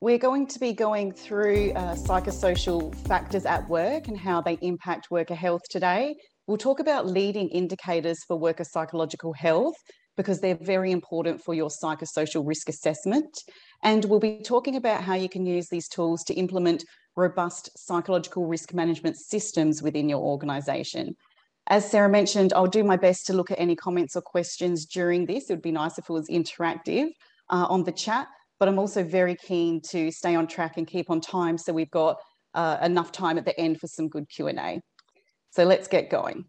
We're going to be going through uh, psychosocial factors at work and how they impact worker health today. We'll talk about leading indicators for worker psychological health because they're very important for your psychosocial risk assessment. And we'll be talking about how you can use these tools to implement robust psychological risk management systems within your organisation. As Sarah mentioned, I'll do my best to look at any comments or questions during this. It would be nice if it was interactive uh, on the chat but I'm also very keen to stay on track and keep on time so we've got uh, enough time at the end for some good Q&A. So let's get going.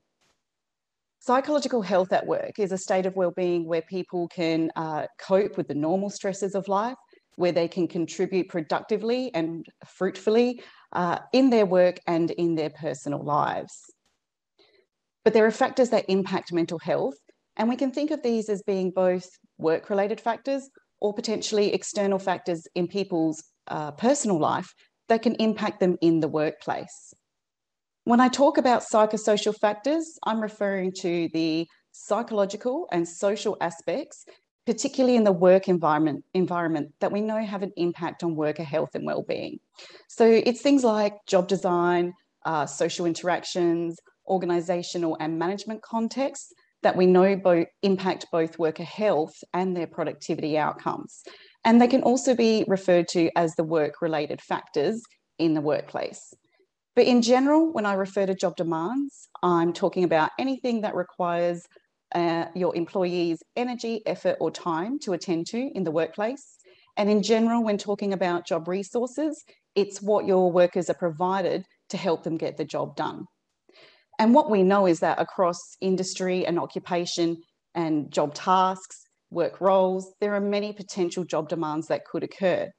Psychological health at work is a state of well-being where people can uh, cope with the normal stresses of life, where they can contribute productively and fruitfully uh, in their work and in their personal lives. But there are factors that impact mental health, and we can think of these as being both work-related factors or potentially external factors in people's uh, personal life that can impact them in the workplace. When I talk about psychosocial factors, I'm referring to the psychological and social aspects, particularly in the work environment, environment that we know have an impact on worker health and well-being. So it's things like job design, uh, social interactions, organizational and management contexts that we know both impact both worker health and their productivity outcomes. And they can also be referred to as the work related factors in the workplace. But in general, when I refer to job demands, I'm talking about anything that requires uh, your employees' energy, effort, or time to attend to in the workplace. And in general, when talking about job resources, it's what your workers are provided to help them get the job done. And what we know is that across industry and occupation and job tasks, work roles, there are many potential job demands that could occur.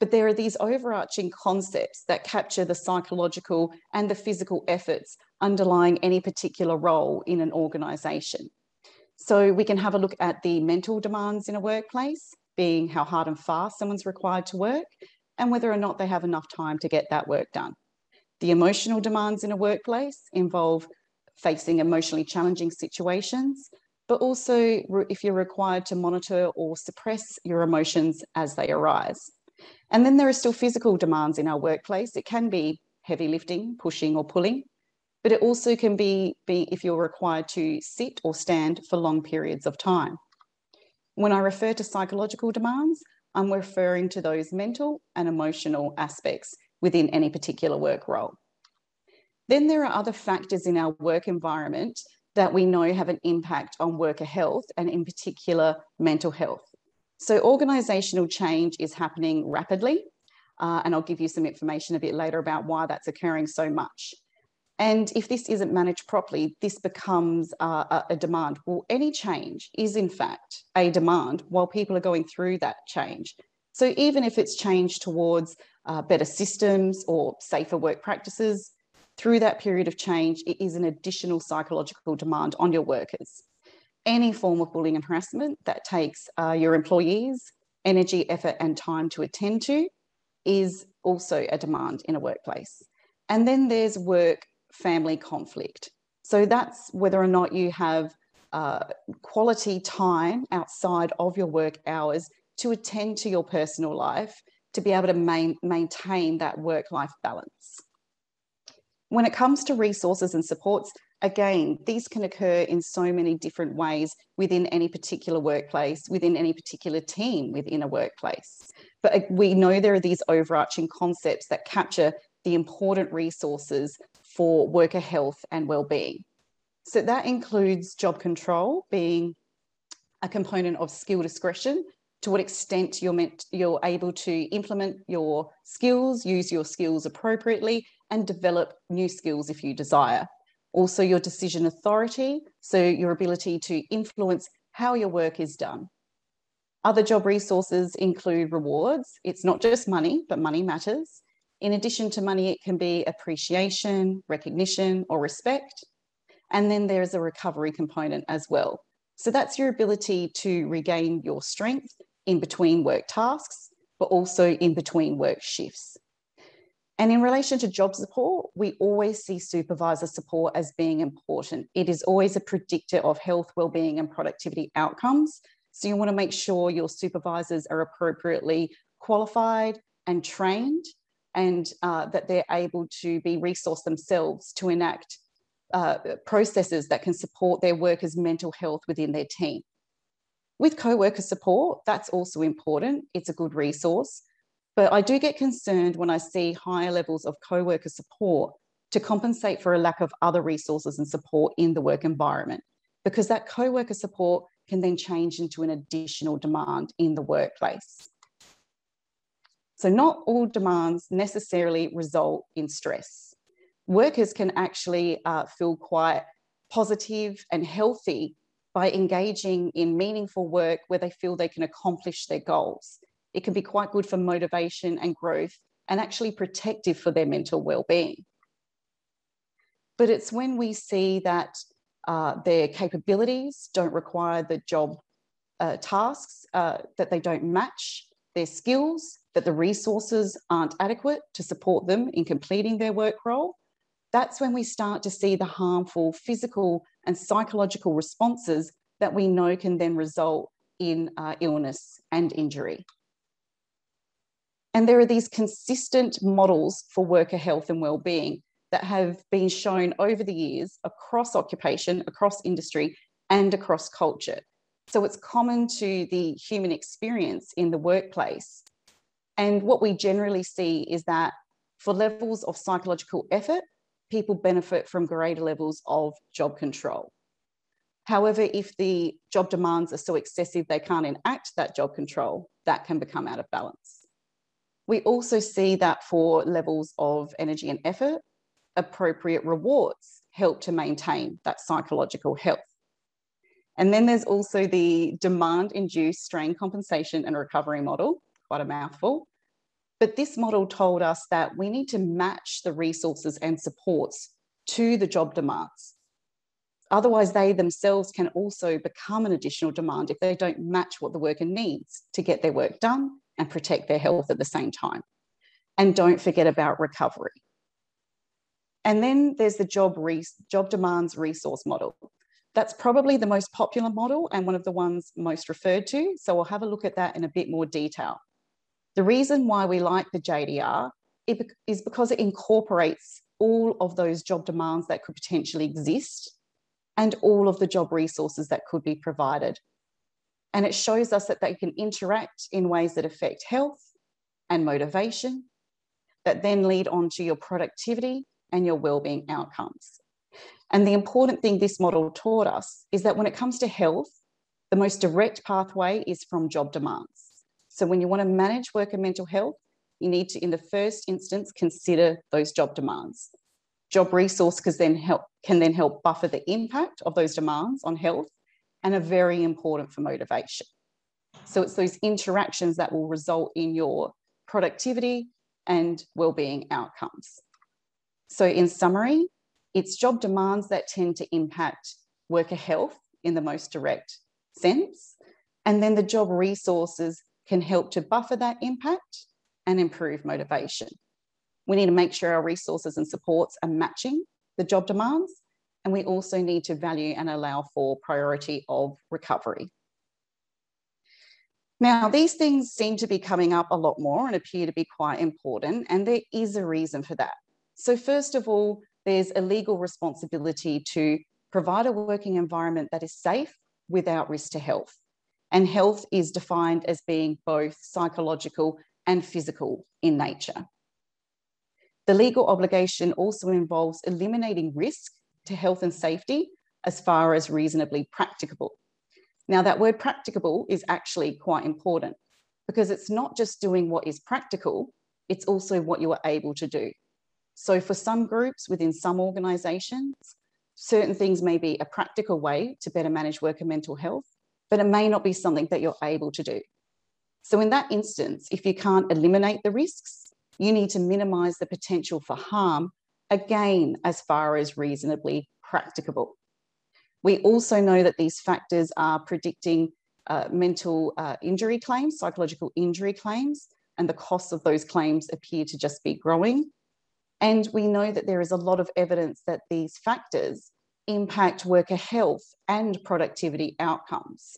But there are these overarching concepts that capture the psychological and the physical efforts underlying any particular role in an organisation. So we can have a look at the mental demands in a workplace, being how hard and fast someone's required to work, and whether or not they have enough time to get that work done. The emotional demands in a workplace involve facing emotionally challenging situations, but also if you're required to monitor or suppress your emotions as they arise. And then there are still physical demands in our workplace. It can be heavy lifting, pushing, or pulling, but it also can be, be if you're required to sit or stand for long periods of time. When I refer to psychological demands, I'm referring to those mental and emotional aspects within any particular work role. Then there are other factors in our work environment that we know have an impact on worker health and in particular mental health. So organisational change is happening rapidly uh, and I'll give you some information a bit later about why that's occurring so much. And if this isn't managed properly, this becomes uh, a demand. Well, any change is in fact a demand while people are going through that change. So even if it's changed towards uh, better systems or safer work practices, through that period of change, it is an additional psychological demand on your workers. Any form of bullying and harassment that takes uh, your employees energy, effort, and time to attend to is also a demand in a workplace. And then there's work family conflict. So that's whether or not you have uh, quality time outside of your work hours to attend to your personal life to be able to main, maintain that work life balance. When it comes to resources and supports, again, these can occur in so many different ways within any particular workplace, within any particular team within a workplace. But uh, we know there are these overarching concepts that capture the important resources for worker health and well-being. So that includes job control being a component of skill discretion to what extent you're meant you're able to implement your skills, use your skills appropriately, and develop new skills if you desire. Also, your decision authority, so your ability to influence how your work is done. Other job resources include rewards. It's not just money, but money matters. In addition to money, it can be appreciation, recognition, or respect. And then there's a recovery component as well. So that's your ability to regain your strength in between work tasks, but also in between work shifts. And in relation to job support, we always see supervisor support as being important. It is always a predictor of health, well-being and productivity outcomes. So you want to make sure your supervisors are appropriately qualified, and trained and uh, that they're able to be resourced themselves to enact uh, processes that can support their workers' mental health within their team. With co-worker support, that's also important. It's a good resource. But I do get concerned when I see higher levels of co-worker support to compensate for a lack of other resources and support in the work environment, because that co-worker support can then change into an additional demand in the workplace. So not all demands necessarily result in stress. Workers can actually uh, feel quite positive and healthy by engaging in meaningful work where they feel they can accomplish their goals. It can be quite good for motivation and growth and actually protective for their mental well-being. But it's when we see that uh, their capabilities don't require the job uh, tasks, uh, that they don't match their skills, that the resources aren't adequate to support them in completing their work role, that's when we start to see the harmful physical and psychological responses that we know can then result in uh, illness and injury. And there are these consistent models for worker health and well-being that have been shown over the years across occupation, across industry, and across culture. So it's common to the human experience in the workplace. And what we generally see is that for levels of psychological effort, people benefit from greater levels of job control. However, if the job demands are so excessive they can't enact that job control, that can become out of balance. We also see that for levels of energy and effort, appropriate rewards help to maintain that psychological health. And then there's also the demand induced strain compensation and recovery model, quite a mouthful. But this model told us that we need to match the resources and supports to the job demands. Otherwise, they themselves can also become an additional demand if they don't match what the worker needs to get their work done and protect their health at the same time. And don't forget about recovery. And then there's the job, job demands resource model. That's probably the most popular model and one of the ones most referred to. So we'll have a look at that in a bit more detail. The reason why we like the JDR is because it incorporates all of those job demands that could potentially exist and all of the job resources that could be provided. And it shows us that they can interact in ways that affect health and motivation, that then lead on to your productivity and your well-being outcomes. And the important thing this model taught us is that when it comes to health, the most direct pathway is from job demands. So when you want to manage worker mental health, you need to, in the first instance, consider those job demands. Job resource can then help, can then help buffer the impact of those demands on health and are very important for motivation. So it's those interactions that will result in your productivity and well-being outcomes. So in summary, it's job demands that tend to impact worker health in the most direct sense. And then the job resources can help to buffer that impact and improve motivation. We need to make sure our resources and supports are matching the job demands. And we also need to value and allow for priority of recovery. Now, these things seem to be coming up a lot more and appear to be quite important, and there is a reason for that. So first of all, there's a legal responsibility to provide a working environment that is safe without risk to health. And health is defined as being both psychological and physical in nature. The legal obligation also involves eliminating risk to health and safety as far as reasonably practicable. Now, that word practicable is actually quite important because it's not just doing what is practical, it's also what you are able to do. So for some groups within some organizations, certain things may be a practical way to better manage worker mental health, but it may not be something that you're able to do. So in that instance, if you can't eliminate the risks, you need to minimize the potential for harm, again, as far as reasonably practicable. We also know that these factors are predicting uh, mental uh, injury claims, psychological injury claims, and the costs of those claims appear to just be growing. And we know that there is a lot of evidence that these factors impact worker health and productivity outcomes.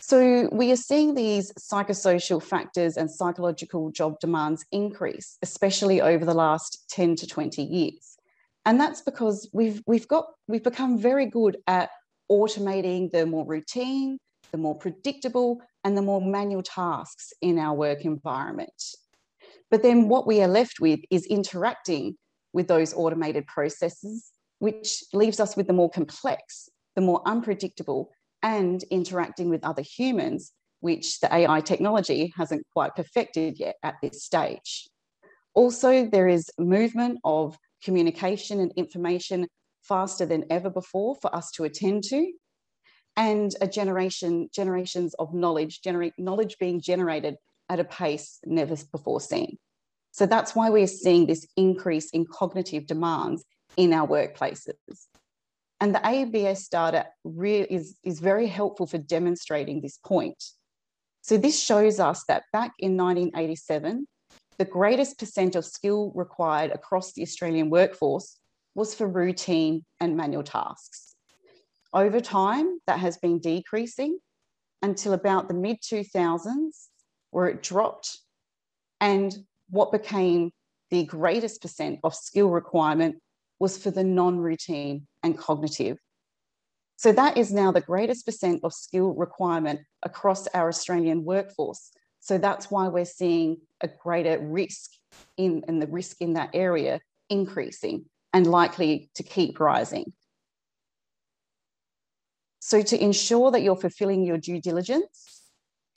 So we are seeing these psychosocial factors and psychological job demands increase, especially over the last 10 to 20 years. And that's because we've, we've, got, we've become very good at automating the more routine, the more predictable, and the more manual tasks in our work environment. But then what we are left with is interacting with those automated processes, which leaves us with the more complex, the more unpredictable, and interacting with other humans, which the AI technology hasn't quite perfected yet at this stage. Also, there is movement of communication and information faster than ever before for us to attend to and a generation generations of knowledge generate knowledge being generated at a pace never before seen so that's why we're seeing this increase in cognitive demands in our workplaces and the ABS data is, is very helpful for demonstrating this point so this shows us that back in 1987 the greatest percent of skill required across the australian workforce was for routine and manual tasks over time, that has been decreasing until about the mid 2000s, where it dropped. And what became the greatest percent of skill requirement was for the non routine and cognitive. So that is now the greatest percent of skill requirement across our Australian workforce. So that's why we're seeing a greater risk in, in the risk in that area increasing and likely to keep rising. So, to ensure that you're fulfilling your due diligence,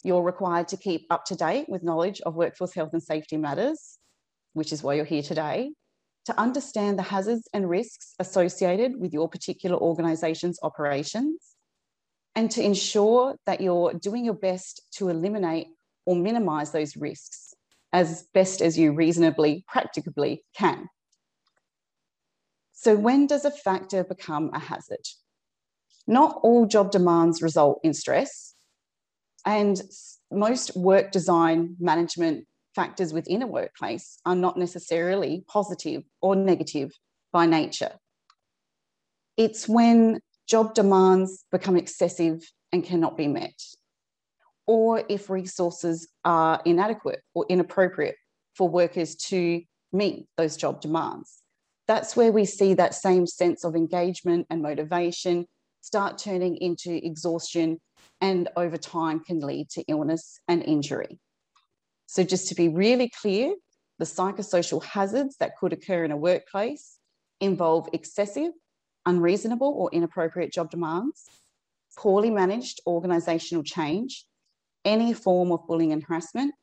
you're required to keep up to date with knowledge of workforce health and safety matters, which is why you're here today, to understand the hazards and risks associated with your particular organisation's operations, and to ensure that you're doing your best to eliminate or minimise those risks as best as you reasonably, practicably can. So, when does a factor become a hazard? Not all job demands result in stress, and most work design management factors within a workplace are not necessarily positive or negative by nature. It's when job demands become excessive and cannot be met, or if resources are inadequate or inappropriate for workers to meet those job demands. That's where we see that same sense of engagement and motivation start turning into exhaustion and over time can lead to illness and injury. So, just to be really clear, the psychosocial hazards that could occur in a workplace involve excessive, unreasonable, or inappropriate job demands, poorly managed organisational change, any form of bullying and harassment,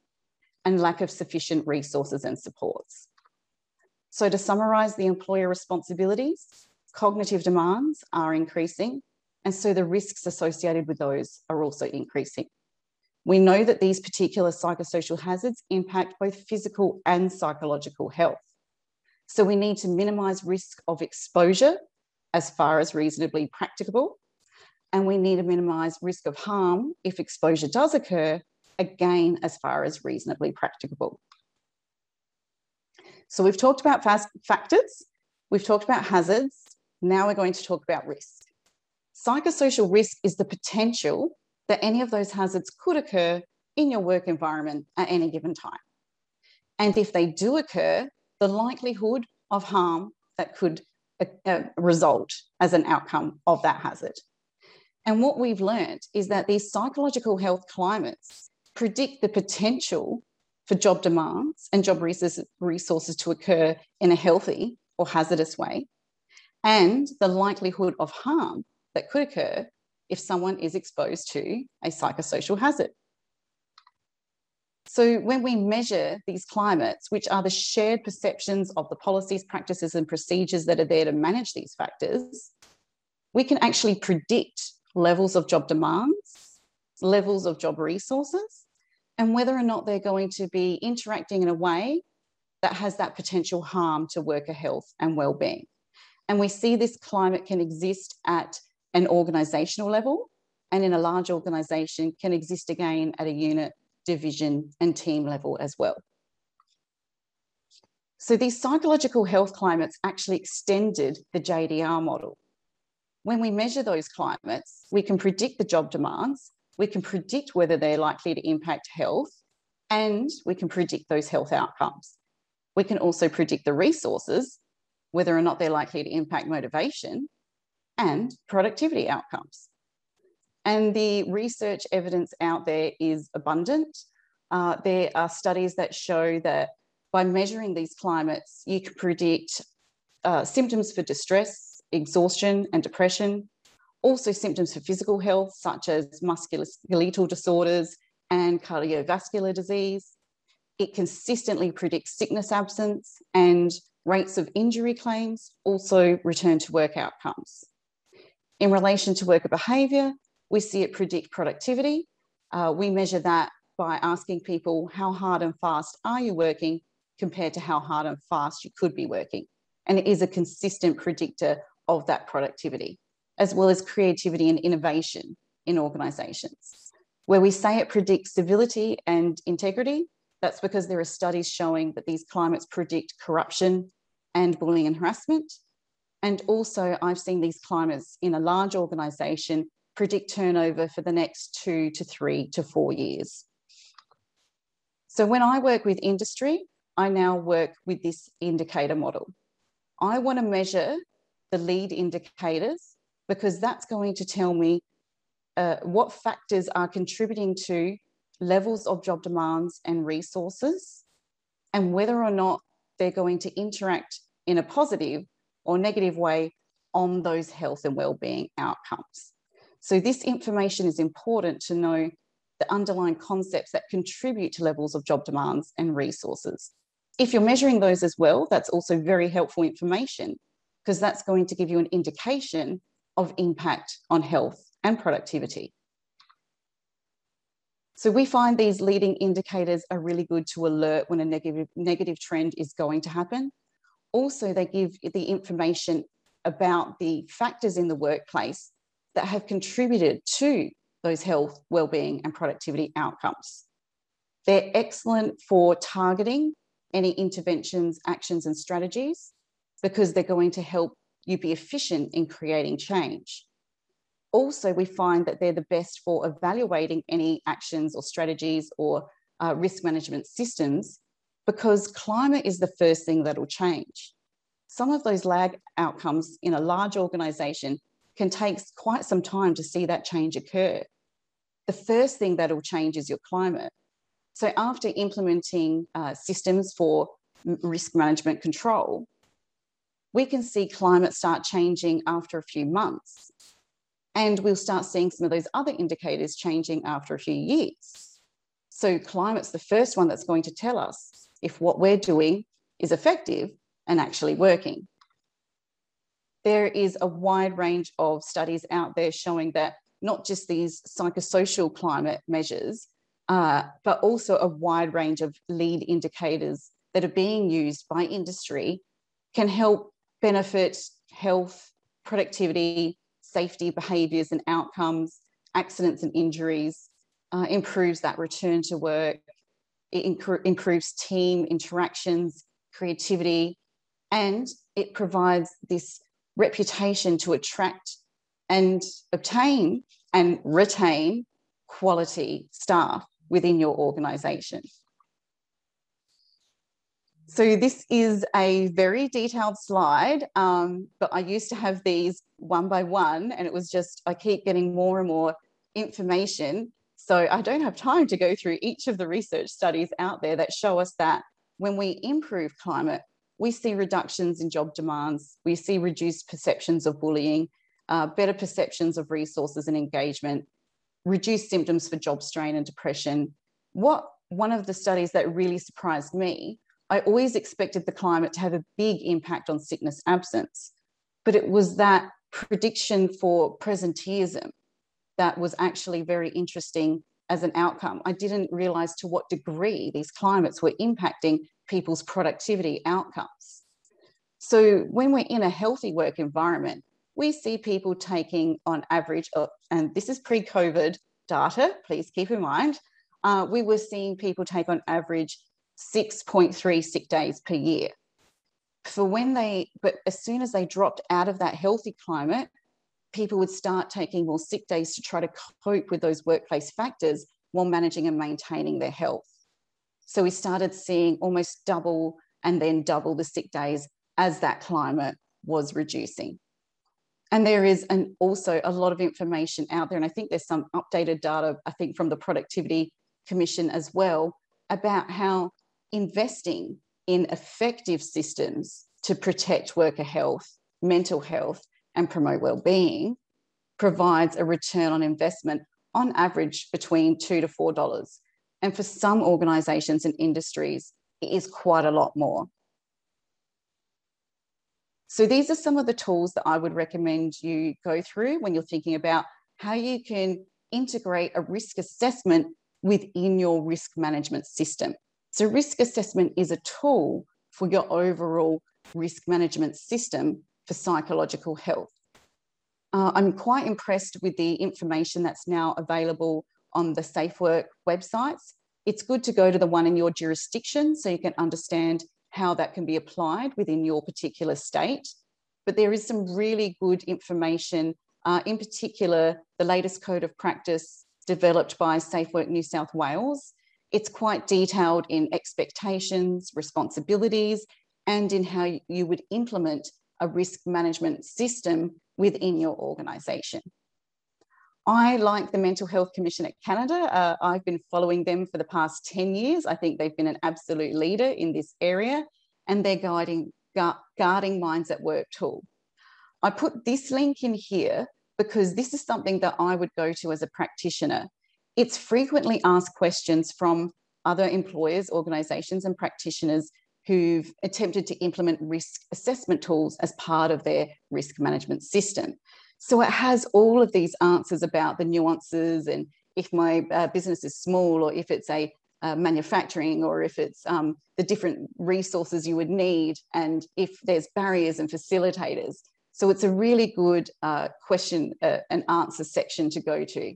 and lack of sufficient resources and supports. So, to summarise the employer responsibilities, cognitive demands are increasing, and so the risks associated with those are also increasing. We know that these particular psychosocial hazards impact both physical and psychological health. So we need to minimize risk of exposure as far as reasonably practicable. And we need to minimize risk of harm if exposure does occur, again, as far as reasonably practicable. So we've talked about factors, we've talked about hazards, now we're going to talk about risk. Psychosocial risk is the potential that any of those hazards could occur in your work environment at any given time. And if they do occur, the likelihood of harm that could uh, result as an outcome of that hazard. And what we've learned is that these psychological health climates predict the potential for job demands and job resources to occur in a healthy or hazardous way, and the likelihood of harm that could occur if someone is exposed to a psychosocial hazard. So, when we measure these climates, which are the shared perceptions of the policies, practices, and procedures that are there to manage these factors, we can actually predict levels of job demands, levels of job resources, and whether or not they're going to be interacting in a way that has that potential harm to worker health and well-being. And we see this climate can exist at an organisational level, and in a large organisation can exist again at a unit, division, and team level as well. So these psychological health climates actually extended the JDR model. When we measure those climates, we can predict the job demands we can predict whether they're likely to impact health, and we can predict those health outcomes. We can also predict the resources, whether or not they're likely to impact motivation and productivity outcomes. And the research evidence out there is abundant. Uh, there are studies that show that by measuring these climates, you can predict uh, symptoms for distress, exhaustion, and depression, also symptoms for physical health, such as musculoskeletal disorders and cardiovascular disease. It consistently predicts sickness absence and rates of injury claims, also return to work outcomes. In relation to worker behaviour, we see it predict productivity. Uh, we measure that by asking people how hard and fast are you working compared to how hard and fast you could be working. And it is a consistent predictor of that productivity, as well as creativity and innovation in organisations. Where we say it predicts civility and integrity, that's because there are studies showing that these climates predict corruption and bullying and harassment. And also, I've seen these climates in a large organisation predict turnover for the next two to three to four years. So when I work with industry, I now work with this indicator model. I want to measure the lead indicators because that's going to tell me uh, what factors are contributing to levels of job demands and resources and whether or not they're going to interact in a positive or negative way on those health and well-being outcomes. So this information is important to know the underlying concepts that contribute to levels of job demands and resources. If you're measuring those as well, that's also very helpful information because that's going to give you an indication of impact on health and productivity. So we find these leading indicators are really good to alert when a negative, negative trend is going to happen. Also, they give the information about the factors in the workplace that have contributed to those health, well-being and productivity outcomes. They're excellent for targeting any interventions, actions and strategies because they're going to help you be efficient in creating change. Also, we find that they're the best for evaluating any actions or strategies or uh, risk management systems because climate is the first thing that will change. Some of those lag outcomes in a large organization can take quite some time to see that change occur. The first thing that will change is your climate. So after implementing uh, systems for risk management control, we can see climate start changing after a few months. And we'll start seeing some of those other indicators changing after a few years. So climate's the first one that's going to tell us if what we're doing is effective and actually working. There is a wide range of studies out there showing that not just these psychosocial climate measures, uh, but also a wide range of lead indicators that are being used by industry can help benefit health, productivity, safety behaviours and outcomes, accidents and injuries, uh, improves that return to work, it improves team interactions, creativity, and it provides this reputation to attract and obtain and retain quality staff within your organization. So this is a very detailed slide, um, but I used to have these one by one and it was just, I keep getting more and more information. So I don't have time to go through each of the research studies out there that show us that when we improve climate, we see reductions in job demands, we see reduced perceptions of bullying, uh, better perceptions of resources and engagement, reduced symptoms for job strain and depression. What one of the studies that really surprised me, I always expected the climate to have a big impact on sickness absence, but it was that prediction for presenteeism that was actually very interesting as an outcome. I didn't realize to what degree these climates were impacting people's productivity outcomes. So when we're in a healthy work environment, we see people taking on average, uh, and this is pre-COVID data, please keep in mind, uh, we were seeing people take on average 6.3 sick days per year. For when they, but as soon as they dropped out of that healthy climate, people would start taking more sick days to try to cope with those workplace factors while managing and maintaining their health. So we started seeing almost double and then double the sick days as that climate was reducing. And there is an, also a lot of information out there. And I think there's some updated data, I think, from the Productivity Commission as well, about how investing in effective systems to protect worker health, mental health, and promote well-being provides a return on investment on average between two to four dollars. And for some organizations and industries, it is quite a lot more. So these are some of the tools that I would recommend you go through when you're thinking about how you can integrate a risk assessment within your risk management system. So risk assessment is a tool for your overall risk management system for psychological health. Uh, I'm quite impressed with the information that's now available on the SafeWork websites. It's good to go to the one in your jurisdiction so you can understand how that can be applied within your particular state. But there is some really good information, uh, in particular, the latest code of practice developed by SafeWork New South Wales. It's quite detailed in expectations, responsibilities, and in how you would implement a risk management system within your organisation. I like the Mental Health Commission at Canada. Uh, I've been following them for the past 10 years. I think they've been an absolute leader in this area and their guiding, gu- guarding minds at work tool. I put this link in here because this is something that I would go to as a practitioner. It's frequently asked questions from other employers, organisations, and practitioners who've attempted to implement risk assessment tools as part of their risk management system. So it has all of these answers about the nuances and if my uh, business is small or if it's a uh, manufacturing or if it's um, the different resources you would need and if there's barriers and facilitators. So it's a really good uh, question uh, and answer section to go to.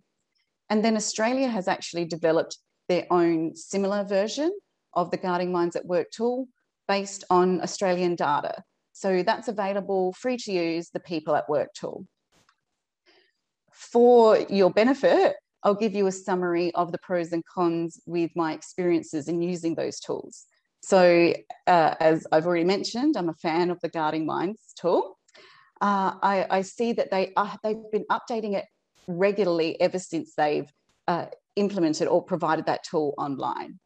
And then Australia has actually developed their own similar version of the Guarding Minds at Work tool based on Australian data. So that's available free to use, the People at Work tool for your benefit, I'll give you a summary of the pros and cons with my experiences in using those tools. So, uh, as I've already mentioned, I'm a fan of the Guarding Minds tool. Uh, I, I, see that they are, they've been updating it regularly ever since they've uh, implemented or provided that tool online.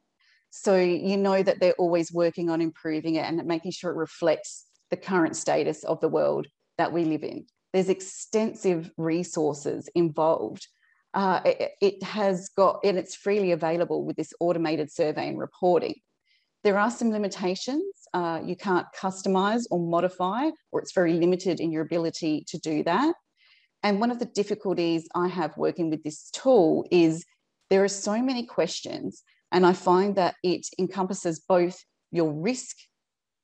So you know that they're always working on improving it and making sure it reflects the current status of the world that we live in. There's extensive resources involved. Uh, it, it, has got, and it's freely available with this automated survey and reporting. There are some limitations. Uh, you can't customize or modify, or it's very limited in your ability to do that. And one of the difficulties I have working with this tool is there are so many questions, and I find that it encompasses both your risk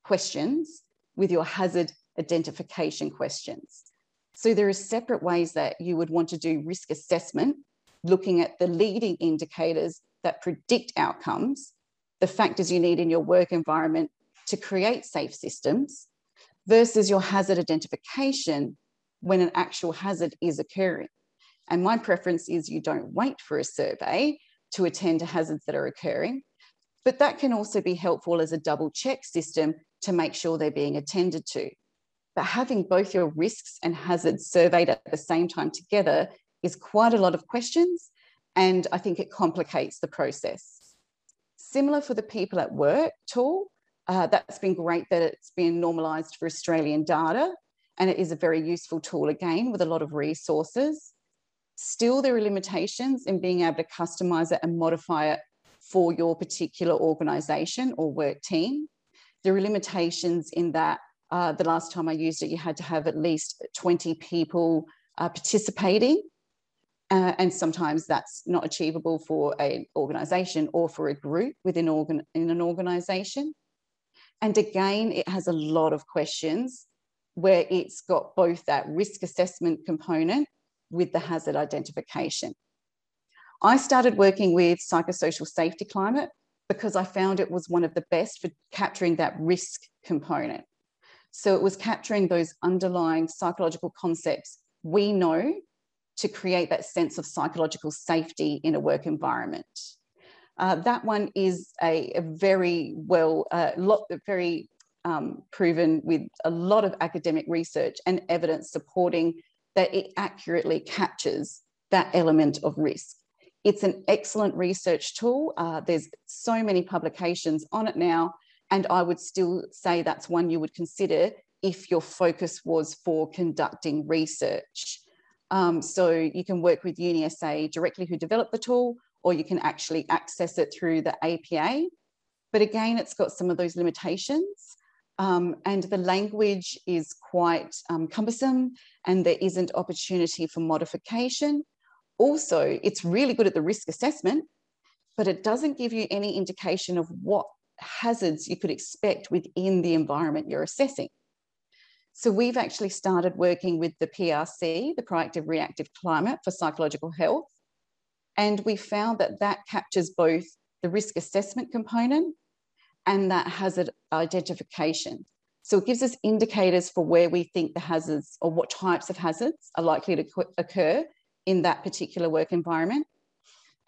questions with your hazard identification questions. So there are separate ways that you would want to do risk assessment, looking at the leading indicators that predict outcomes, the factors you need in your work environment to create safe systems, versus your hazard identification when an actual hazard is occurring. And my preference is you don't wait for a survey to attend to hazards that are occurring, but that can also be helpful as a double check system to make sure they're being attended to. But having both your risks and hazards surveyed at the same time together is quite a lot of questions. And I think it complicates the process. Similar for the people at work tool, uh, that's been great that it's been normalised for Australian data. And it is a very useful tool again with a lot of resources. Still, there are limitations in being able to customise it and modify it for your particular organisation or work team. There are limitations in that uh, the last time I used it, you had to have at least 20 people uh, participating. Uh, and sometimes that's not achievable for an organization or for a group within organ- in an organization. And again, it has a lot of questions where it's got both that risk assessment component with the hazard identification. I started working with psychosocial safety climate because I found it was one of the best for capturing that risk component. So it was capturing those underlying psychological concepts we know to create that sense of psychological safety in a work environment. Uh, that one is a, a very well, uh, lot, very um, proven with a lot of academic research and evidence supporting that it accurately captures that element of risk. It's an excellent research tool. Uh, there's so many publications on it now, and I would still say that's one you would consider if your focus was for conducting research. Um, so you can work with UniSA directly who developed the tool, or you can actually access it through the APA. But again, it's got some of those limitations. Um, and the language is quite um, cumbersome and there isn't opportunity for modification. Also, it's really good at the risk assessment, but it doesn't give you any indication of what hazards you could expect within the environment you're assessing. So we've actually started working with the PRC, the Proactive Reactive Climate for Psychological Health, and we found that that captures both the risk assessment component and that hazard identification. So it gives us indicators for where we think the hazards or what types of hazards are likely to occur in that particular work environment.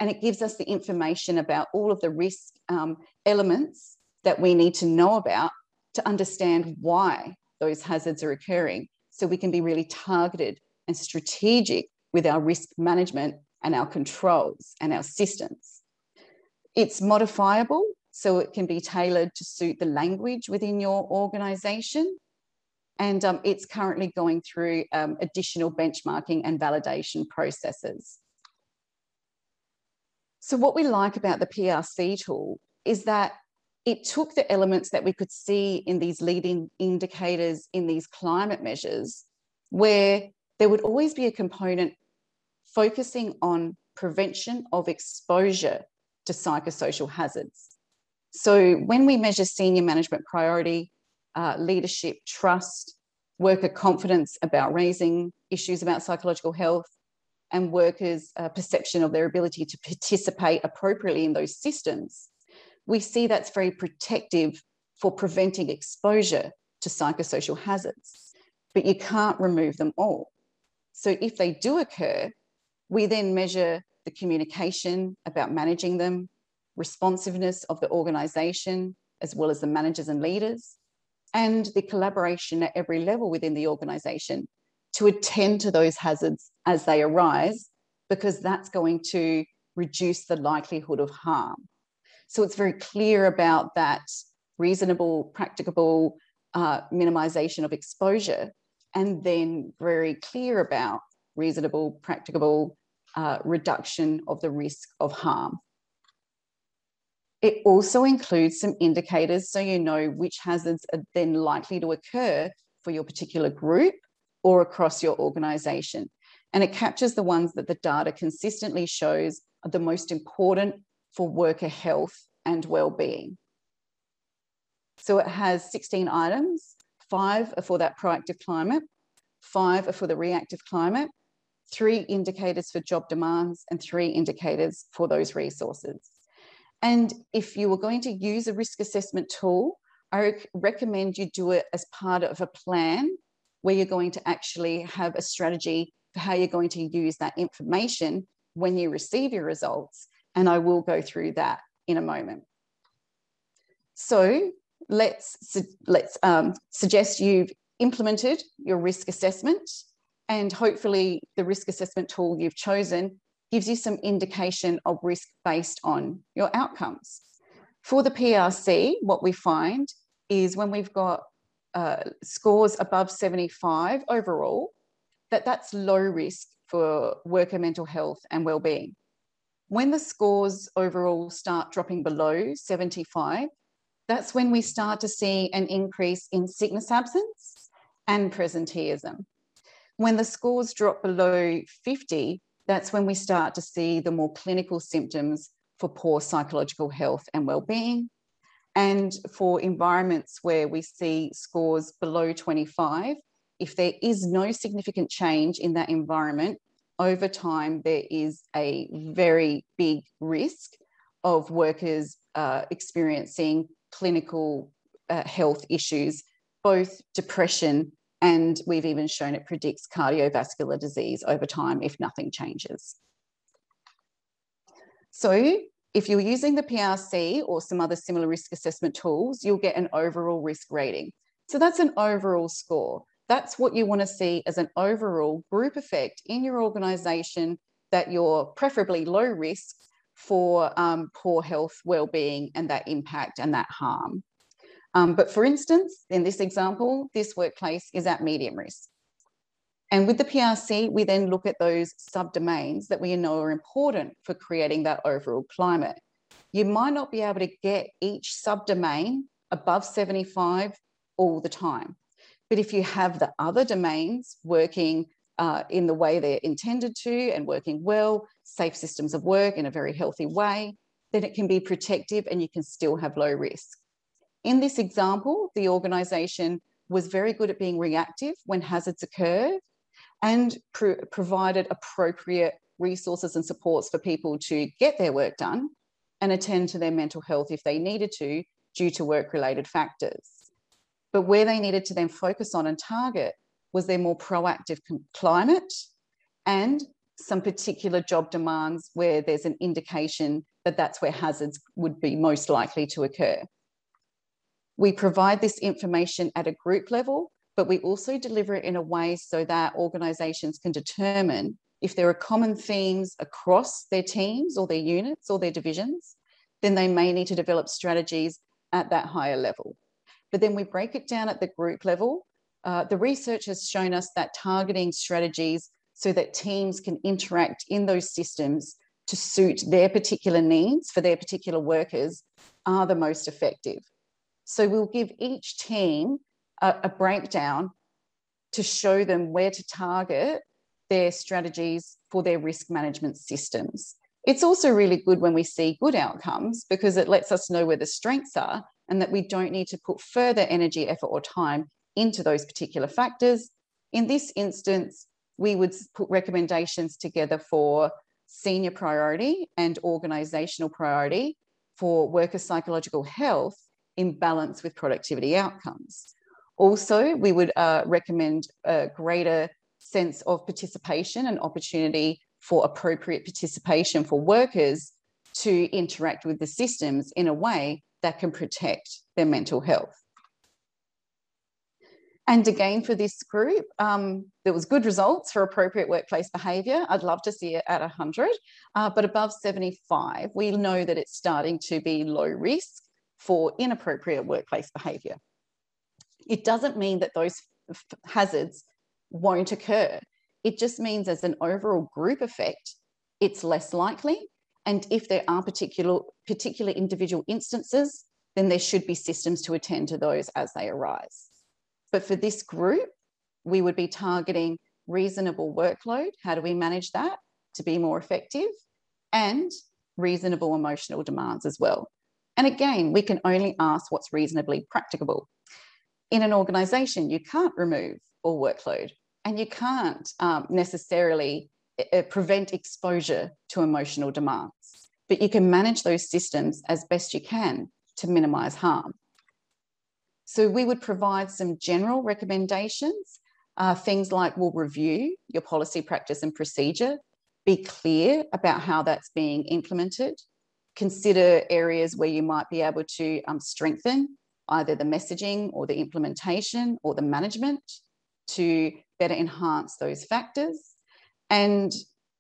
And it gives us the information about all of the risk um, elements that we need to know about to understand why those hazards are occurring so we can be really targeted and strategic with our risk management and our controls and our systems. It's modifiable so it can be tailored to suit the language within your organization. And um, it's currently going through um, additional benchmarking and validation processes. So, what we like about the PRC tool is that it took the elements that we could see in these leading indicators in these climate measures, where there would always be a component focusing on prevention of exposure to psychosocial hazards. So when we measure senior management priority, uh, leadership, trust, worker confidence about raising issues about psychological health, and workers' uh, perception of their ability to participate appropriately in those systems, we see that's very protective for preventing exposure to psychosocial hazards. But you can't remove them all. So if they do occur, we then measure the communication about managing them, responsiveness of the organization, as well as the managers and leaders, and the collaboration at every level within the organization to attend to those hazards as they arise, because that's going to reduce the likelihood of harm. So it's very clear about that reasonable, practicable uh, minimization of exposure, and then very clear about reasonable, practicable uh, reduction of the risk of harm. It also includes some indicators so you know which hazards are then likely to occur for your particular group or across your organization. And it captures the ones that the data consistently shows are the most important for worker health and well-being. So it has 16 items, five are for that proactive climate, five are for the reactive climate, three indicators for job demands, and three indicators for those resources. And if you were going to use a risk assessment tool, I recommend you do it as part of a plan where you're going to actually have a strategy for how you're going to use that information when you receive your results. And I will go through that in a moment. So let's, let's um, suggest you've implemented your risk assessment and hopefully the risk assessment tool you've chosen gives you some indication of risk based on your outcomes. For the PRC, what we find is when we've got uh, scores above 75 overall, that that's low risk for worker mental health and well-being. When the scores overall start dropping below 75, that's when we start to see an increase in sickness absence and presenteeism. When the scores drop below 50, that's when we start to see the more clinical symptoms for poor psychological health and well-being. And for environments where we see scores below 25, if there is no significant change in that environment, over time, there is a very big risk of workers uh, experiencing clinical uh, health issues, both depression And we've even shown it predicts cardiovascular disease over time if nothing changes. So if you're using the PRC or some other similar risk assessment tools, you'll get an overall risk rating. So that's an overall score. That's what you want to see as an overall group effect in your organization that you're preferably low risk for um, poor health, well-being, and that impact and that harm. Um, but for instance, in this example, this workplace is at medium risk. And with the PRC, we then look at those subdomains that we know are important for creating that overall climate. You might not be able to get each subdomain above 75 all the time. But if you have the other domains working uh, in the way they're intended to and working well, safe systems of work in a very healthy way, then it can be protective and you can still have low risk. In this example, the organisation was very good at being reactive when hazards occurred and pro provided appropriate resources and supports for people to get their work done and attend to their mental health if they needed to due to work related factors. But where they needed to then focus on and target was their more proactive climate and some particular job demands where there's an indication that that's where hazards would be most likely to occur. We provide this information at a group level, but we also deliver it in a way so that organisations can determine if there are common themes across their teams or their units or their divisions, then they may need to develop strategies at that higher level. But then we break it down at the group level. Uh, the research has shown us that targeting strategies so that teams can interact in those systems to suit their particular needs for their particular workers are the most effective. So we'll give each team a, a breakdown to show them where to target their strategies for their risk management systems. It's also really good when we see good outcomes because it lets us know where the strengths are and that we don't need to put further energy, effort, or time into those particular factors. In this instance, we would put recommendations together for senior priority and organisational priority for worker psychological health in balance with productivity outcomes. Also, we would uh, recommend a greater sense of participation and opportunity for appropriate participation for workers to interact with the systems in a way that can protect their mental health. And again, for this group, um, there was good results for appropriate workplace behaviour. I'd love to see it at 100, uh, but above 75, we know that it's starting to be low risk for inappropriate workplace behaviour. It doesn't mean that those hazards won't occur. It just means as an overall group effect, it's less likely. And if there are particular, particular individual instances, then there should be systems to attend to those as they arise. But for this group, we would be targeting reasonable workload. How do we manage that to be more effective? And reasonable emotional demands as well. And again, we can only ask what's reasonably practicable. In an organization, you can't remove all workload and you can't um, necessarily uh, prevent exposure to emotional demands, but you can manage those systems as best you can to minimize harm. So we would provide some general recommendations, uh, things like we'll review your policy, practice, and procedure, be clear about how that's being implemented, consider areas where you might be able to um, strengthen either the messaging or the implementation or the management to better enhance those factors. And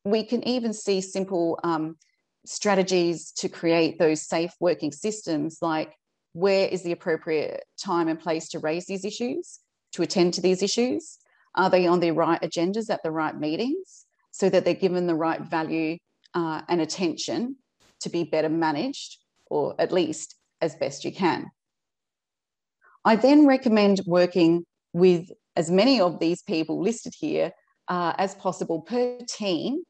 we can even see simple um, strategies to create those safe working systems like where is the appropriate time and place to raise these issues, to attend to these issues? Are they on the right agendas at the right meetings so that they're given the right value uh, and attention to be better managed, or at least as best you can? I then recommend working with as many of these people listed here uh, as possible per team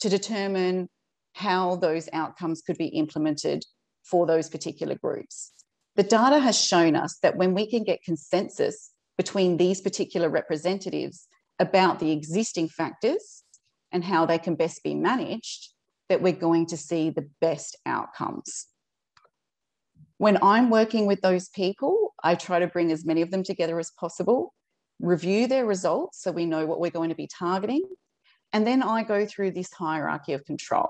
to determine how those outcomes could be implemented for those particular groups. The data has shown us that when we can get consensus between these particular representatives about the existing factors and how they can best be managed, that we're going to see the best outcomes. When I'm working with those people, I try to bring as many of them together as possible. review their results so we know what we're going to be targeting. And then I go through this hierarchy of control.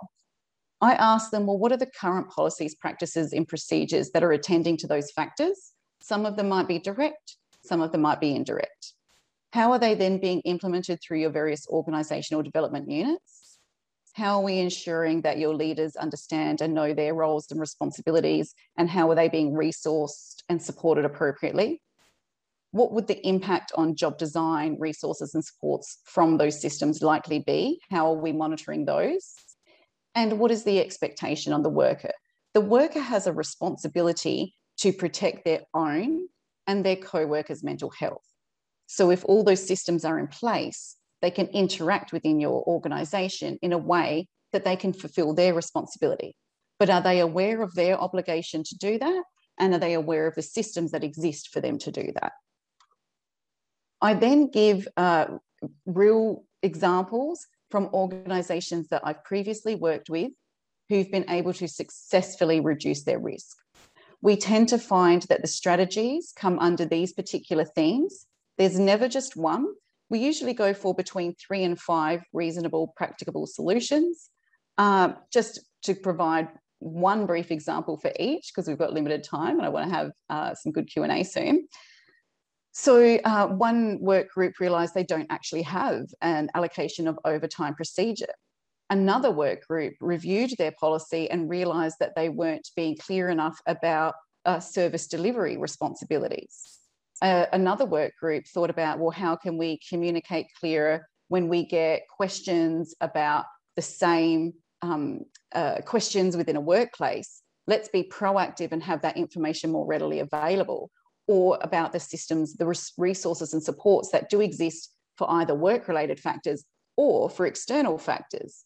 I ask them, well, what are the current policies, practices, and procedures that are attending to those factors? Some of them might be direct, some of them might be indirect. How are they then being implemented through your various organisational development units? How are we ensuring that your leaders understand and know their roles and responsibilities? And how are they being resourced and supported appropriately? what would the impact on job design, resources, and supports from those systems likely be? How are we monitoring those? And what is the expectation on the worker? The worker has a responsibility to protect their own and their co workers' mental health. So, if all those systems are in place, they can interact within your organisation in a way that they can fulfil their responsibility. But are they aware of their obligation to do that? And are they aware of the systems that exist for them to do that? I then give uh, real examples from organisations that I've previously worked with who've been able to successfully reduce their risk. We tend to find that the strategies come under these particular themes. There's never just one. We usually go for between three and five reasonable, practicable solutions. Uh, just to provide one brief example for each, because we've got limited time and I want to have uh, some good Q&A soon. So uh, one work group realised they don't actually have an allocation of overtime procedure. Another work group reviewed their policy and realised that they weren't being clear enough about uh, service delivery responsibilities. Another work group thought about, well, how can we communicate clearer when we get questions about the same um, uh, questions within a workplace? Let's be proactive and have that information more readily available or about the systems, the resources and supports that do exist for either work related factors or for external factors.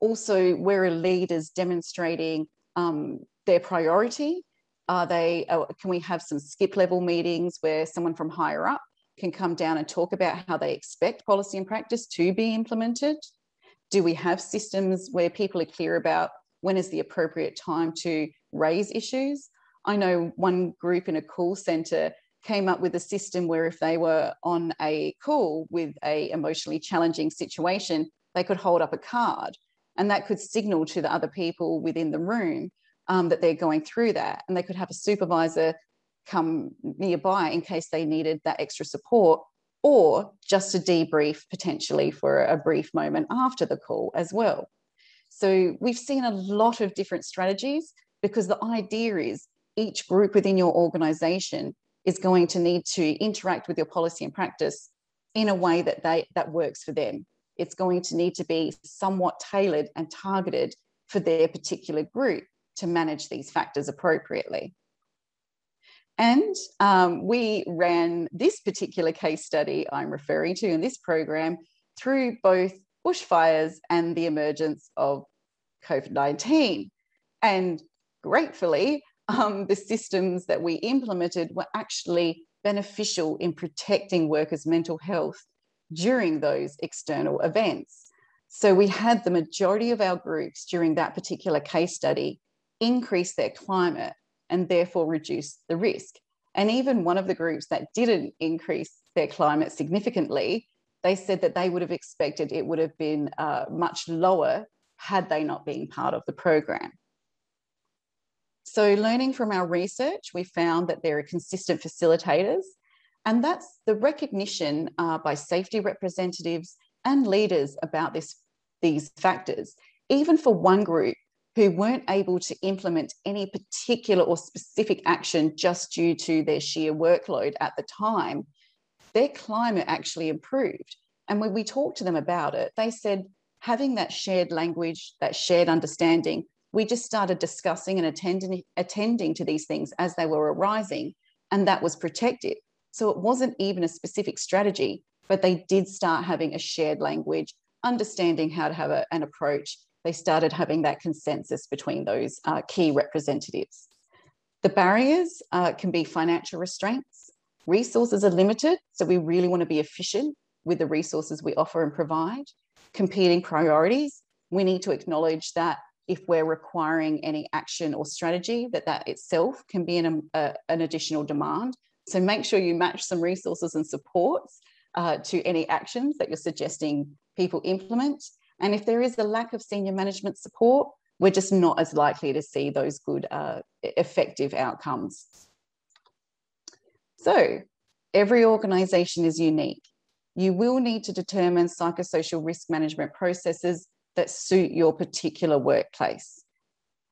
Also, where are leaders demonstrating um, their priority? Are they, uh, can we have some skip level meetings where someone from higher up can come down and talk about how they expect policy and practice to be implemented? Do we have systems where people are clear about when is the appropriate time to raise issues? I know one group in a call center came up with a system where if they were on a call with a emotionally challenging situation, they could hold up a card and that could signal to the other people within the room um, that they're going through that. And they could have a supervisor come nearby in case they needed that extra support or just a debrief potentially for a brief moment after the call as well. So we've seen a lot of different strategies because the idea is each group within your organization is going to need to interact with your policy and practice in a way that they that works for them it's going to need to be somewhat tailored and targeted for their particular group to manage these factors appropriately and um, we ran this particular case study i'm referring to in this program through both bushfires and the emergence of covid-19 and gratefully um, the systems that we implemented were actually beneficial in protecting workers' mental health during those external events. So we had the majority of our groups during that particular case study increase their climate and therefore reduce the risk. And even one of the groups that didn't increase their climate significantly, they said that they would have expected it would have been uh, much lower had they not been part of the program. So, learning from our research, we found that there are consistent facilitators, and that's the recognition uh, by safety representatives and leaders about this, these factors. Even for one group who weren't able to implement any particular or specific action just due to their sheer workload at the time, their climate actually improved. And when we talked to them about it, they said having that shared language, that shared understanding we just started discussing and attending, attending to these things as they were arising, and that was protective. So it wasn't even a specific strategy, but they did start having a shared language, understanding how to have a, an approach. They started having that consensus between those uh, key representatives. The barriers uh, can be financial restraints. Resources are limited, so we really want to be efficient with the resources we offer and provide. Competing priorities, we need to acknowledge that if we're requiring any action or strategy, that that itself can be an, a, an additional demand. So make sure you match some resources and supports uh, to any actions that you're suggesting people implement. And if there is a lack of senior management support, we're just not as likely to see those good, uh, effective outcomes. So, every organisation is unique. You will need to determine psychosocial risk management processes that suit your particular workplace.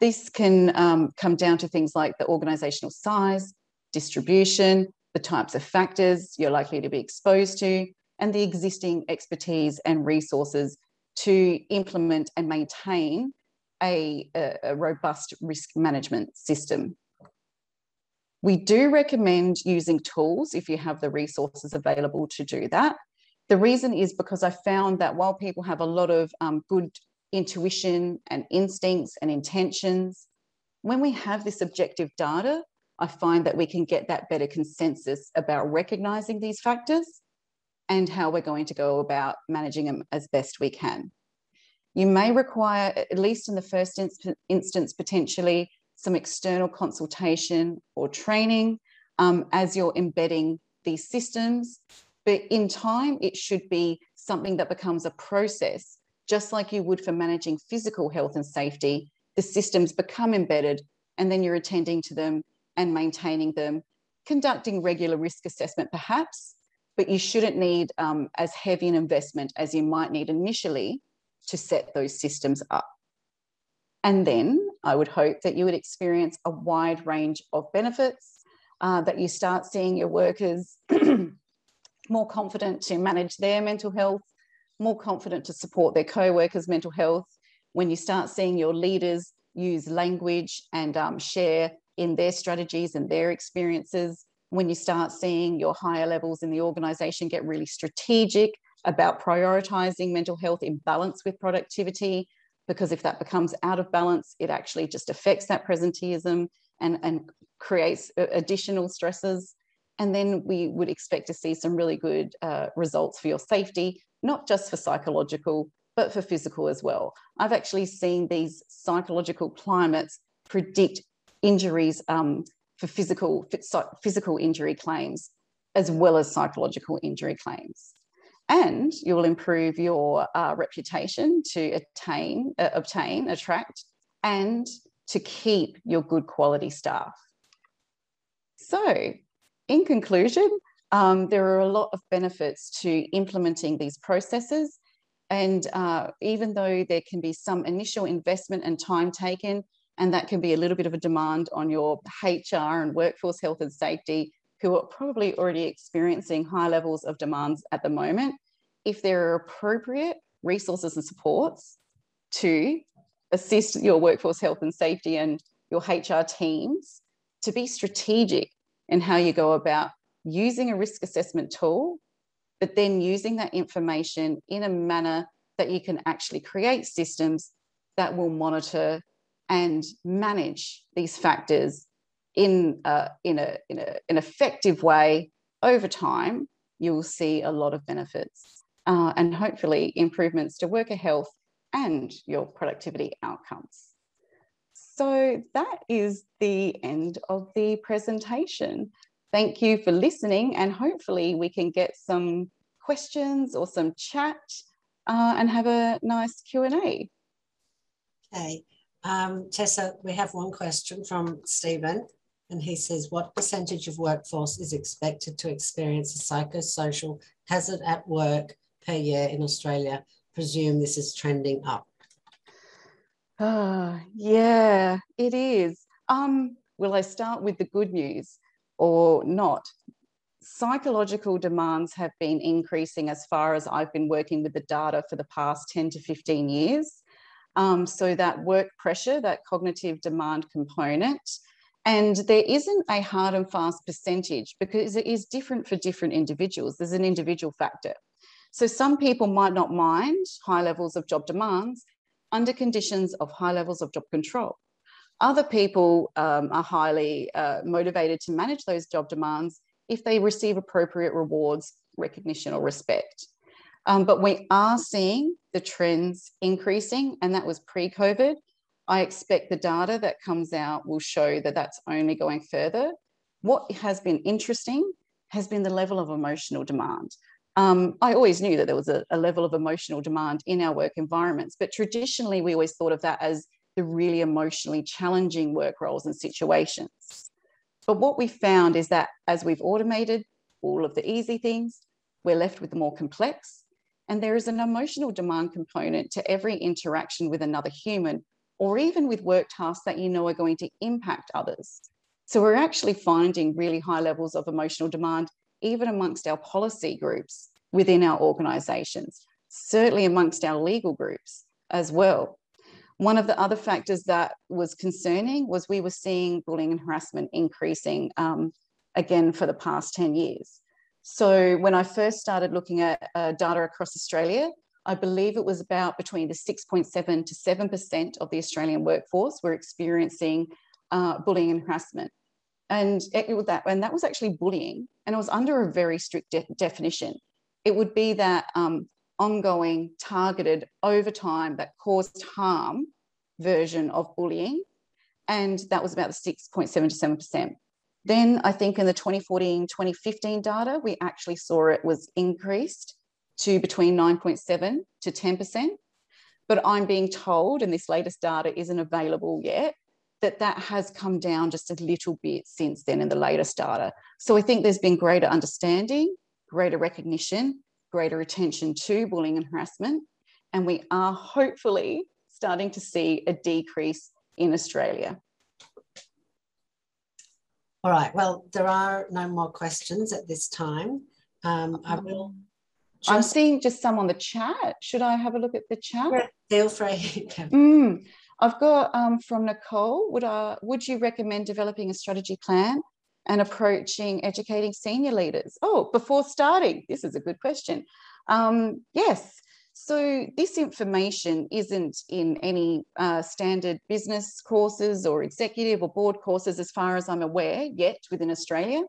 This can um, come down to things like the organisational size, distribution, the types of factors you're likely to be exposed to, and the existing expertise and resources to implement and maintain a, a, robust risk management system. We do recommend using tools if you have the resources available to do that. The reason is because I found that while people have a lot of um, good intuition and instincts and intentions, when we have this objective data, I find that we can get that better consensus about recognizing these factors and how we're going to go about managing them as best we can. You may require, at least in the first instance, potentially some external consultation or training um, as you're embedding these systems. But in time, it should be something that becomes a process, just like you would for managing physical health and safety. The systems become embedded, and then you're attending to them and maintaining them, conducting regular risk assessment perhaps, but you shouldn't need um, as heavy an investment as you might need initially to set those systems up. And then I would hope that you would experience a wide range of benefits, uh, that you start seeing your workers more confident to manage their mental health, more confident to support their co workers' mental health. When you start seeing your leaders use language and um, share in their strategies and their experiences, when you start seeing your higher levels in the organization get really strategic about prioritizing mental health in balance with productivity, because if that becomes out of balance, it actually just affects that presenteeism and, and creates additional stresses. And then we would expect to see some really good uh, results for your safety, not just for psychological, but for physical as well. I've actually seen these psychological climates predict injuries um, for physical, physical injury claims as well as psychological injury claims. And you will improve your uh, reputation to attain, uh, obtain, attract, and to keep your good quality staff. So, in conclusion, um, there are a lot of benefits to implementing these processes. And uh, even though there can be some initial investment and time taken, and that can be a little bit of a demand on your HR and workforce health and safety, who are probably already experiencing high levels of demands at the moment. If there are appropriate resources and supports to assist your workforce health and safety and your HR teams to be strategic in how you go about using a risk assessment tool, but then using that information in a manner that you can actually create systems that will monitor and manage these factors in, a, in, a, in a, an effective way over time, you will see a lot of benefits uh, and hopefully improvements to worker health and your productivity outcomes. So that is the end of the presentation. Thank you for listening and hopefully we can get some questions or some chat uh, and have a nice Q&A. Okay. Um, Tessa, we have one question from Stephen, and he says, What percentage of workforce is expected to experience a psychosocial hazard at work per year in Australia? Presume this is trending up. Oh, yeah, it is. Um, will I start with the good news or not? Psychological demands have been increasing as far as I've been working with the data for the past 10 to 15 years. Um, so that work pressure, that cognitive demand component, and there isn't a hard and fast percentage because it is different for different individuals. There's an individual factor. So some people might not mind high levels of job demands under conditions of high levels of job control. Other people um, are highly uh, motivated to manage those job demands if they receive appropriate rewards, recognition, or respect. Um, but we are seeing the trends increasing, and that was pre COVID. I expect the data that comes out will show that that's only going further. What has been interesting has been the level of emotional demand. Um, I always knew that there was a, a level of emotional demand in our work environments, but traditionally we always thought of that as the really emotionally challenging work roles and situations. But what we found is that as we've automated all of the easy things, we're left with the more complex. And there is an emotional demand component to every interaction with another human, or even with work tasks that you know are going to impact others. So we're actually finding really high levels of emotional demand, even amongst our policy groups within our organisations, certainly amongst our legal groups as well. One of the other factors that was concerning was we were seeing bullying and harassment increasing um, again for the past 10 years. So when I first started looking at uh, data across Australia, I believe it was about between the 6.7 to 7% of the Australian workforce were experiencing uh, bullying and harassment. And it, it, that, and that was actually bullying, and it was under a very strict de definition. It would be that um, ongoing, targeted over time that caused harm version of bullying. And that was about the 6.7 to 7%. Then I think in the 2014 2015 data, we actually saw it was increased to between 9.7 to 10%. But I'm being told, and this latest data isn't available yet, that that has come down just a little bit since then in the latest data. So I think there's been greater understanding, greater recognition, greater attention to bullying and harassment. And we are hopefully starting to see a decrease in Australia. All right. Well, there are no more questions at this time. Um, I will. Just... I'm seeing just some on the chat. Should I have a look at the chat? Feel free. mm, I've got um, from Nicole. Would I, would you recommend developing a strategy plan and approaching educating senior leaders? Oh, before starting, this is a good question. Um, yes. So this information isn't in any uh, standard business courses or executive or board courses, as far as I'm aware, yet within Australia.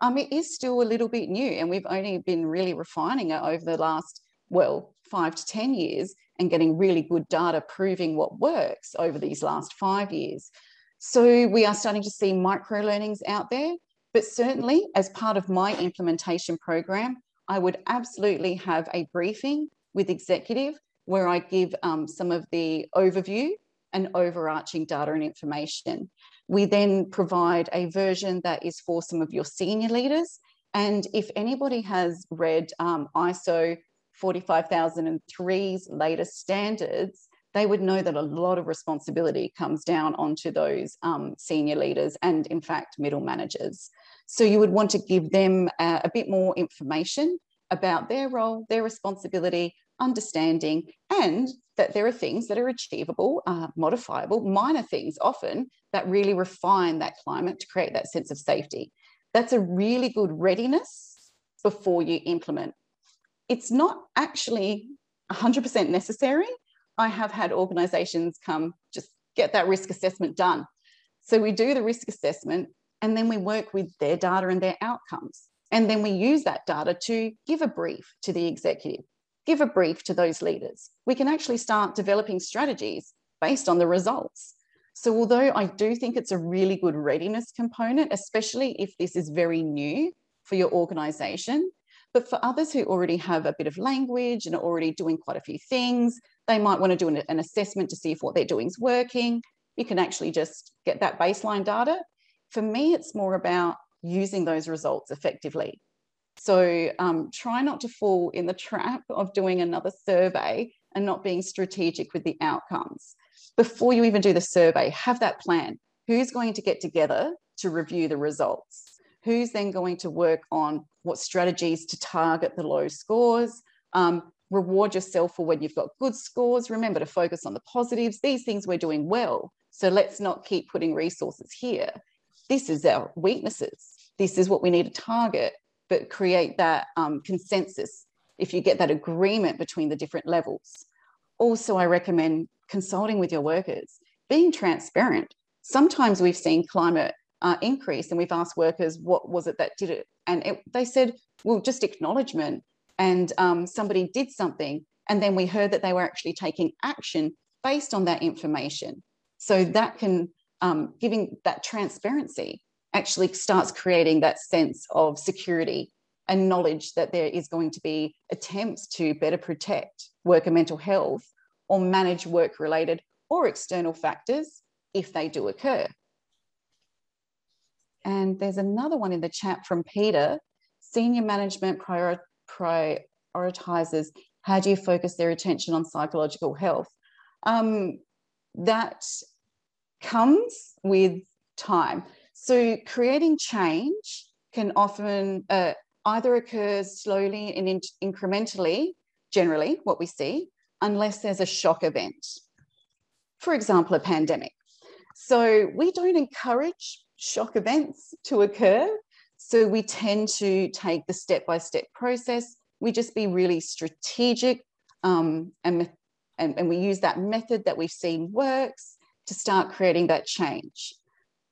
Um, it is still a little bit new, and we've only been really refining it over the last, well, five to 10 years and getting really good data proving what works over these last five years. So we are starting to see micro learnings out there, but certainly as part of my implementation program, I would absolutely have a briefing with executive where I give um, some of the overview and overarching data and information. We then provide a version that is for some of your senior leaders. And if anybody has read um, ISO 45003's latest standards, they would know that a lot of responsibility comes down onto those um, senior leaders and, in fact, middle managers. So you would want to give them a bit more information about their role, their responsibility, understanding, and that there are things that are achievable, uh, modifiable, minor things often that really refine that climate to create that sense of safety. That's a really good readiness before you implement. It's not actually 100% necessary. I have had organizations come just get that risk assessment done. So we do the risk assessment and then we work with their data and their outcomes. And then we use that data to give a brief to the executive, give a brief to those leaders. We can actually start developing strategies based on the results. So, although I do think it's a really good readiness component, especially if this is very new for your organization, but for others who already have a bit of language and are already doing quite a few things, they might want to do an, an assessment to see if what they're doing is working. You can actually just get that baseline data. For me, it's more about using those results effectively. So um, try not to fall in the trap of doing another survey and not being strategic with the outcomes. Before you even do the survey, have that plan. Who's going to get together to review the results? Who's then going to work on what strategies to target the low scores? Um, reward yourself for when you've got good scores. Remember to focus on the positives. These things we're doing well. So let's not keep putting resources here. This is our weaknesses this is what we need to target, but create that um, consensus if you get that agreement between the different levels. Also, I recommend consulting with your workers, being transparent. Sometimes we've seen climate uh, increase and we've asked workers, what was it that did it? And it, they said, well, just acknowledgement. And um, somebody did something. And then we heard that they were actually taking action based on that information. So that can, um, giving that transparency actually starts creating that sense of security and knowledge that there is going to be attempts to better protect worker mental health or manage work related or external factors if they do occur. And there's another one in the chat from Peter. Senior management prior, prioritizes how do you focus their attention on psychological health? Um, that comes with time. So creating change can often uh, either occur slowly and in incrementally, generally what we see, unless there's a shock event. For example, a pandemic. So we don't encourage shock events to occur. So we tend to take the step by step process. We just be really strategic um, and, and, and we use that method that we've seen works to start creating that change.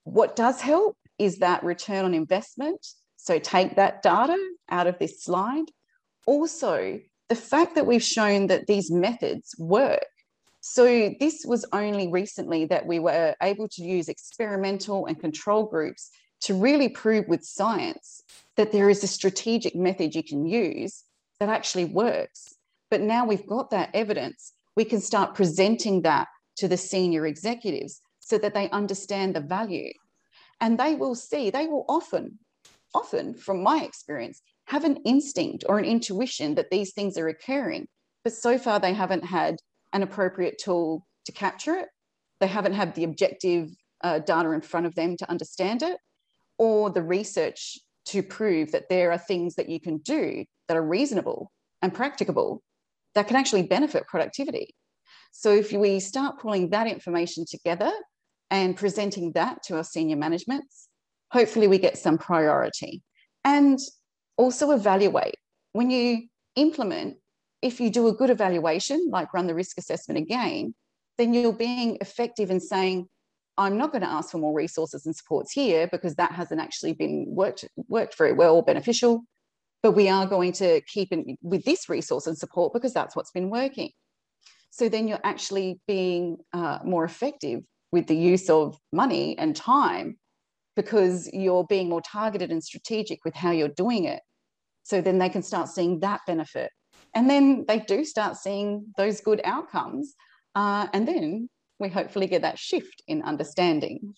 What does help is that return on investment. So take that data out of this slide. Also, the fact that we've shown that these methods work so this was only recently that we were able to use experimental and control groups to really prove with science that there is a strategic method you can use that actually works. But now we've got that evidence, we can start presenting that to the senior executives so that they understand the value. And they will see, they will often, often from my experience, have an instinct or an intuition that these things are occurring. But so far, they haven't had an appropriate tool to capture it. They haven't had the objective uh, data in front of them to understand it, or the research to prove that there are things that you can do that are reasonable and practicable that can actually benefit productivity. So if we start pulling that information together and presenting that to our senior managements, hopefully we get some priority. And also evaluate. When you implement if you do a good evaluation, like run the risk assessment again, then you're being effective in saying, I'm not going to ask for more resources and supports here because that hasn't actually been worked worked very well or beneficial. But we are going to keep in with this resource and support because that's what's been working. So then you're actually being uh, more effective with the use of money and time because you're being more targeted and strategic with how you're doing it. So then they can start seeing that benefit and then they do start seeing those good outcomes. Uh, and then we hopefully get that shift in understanding.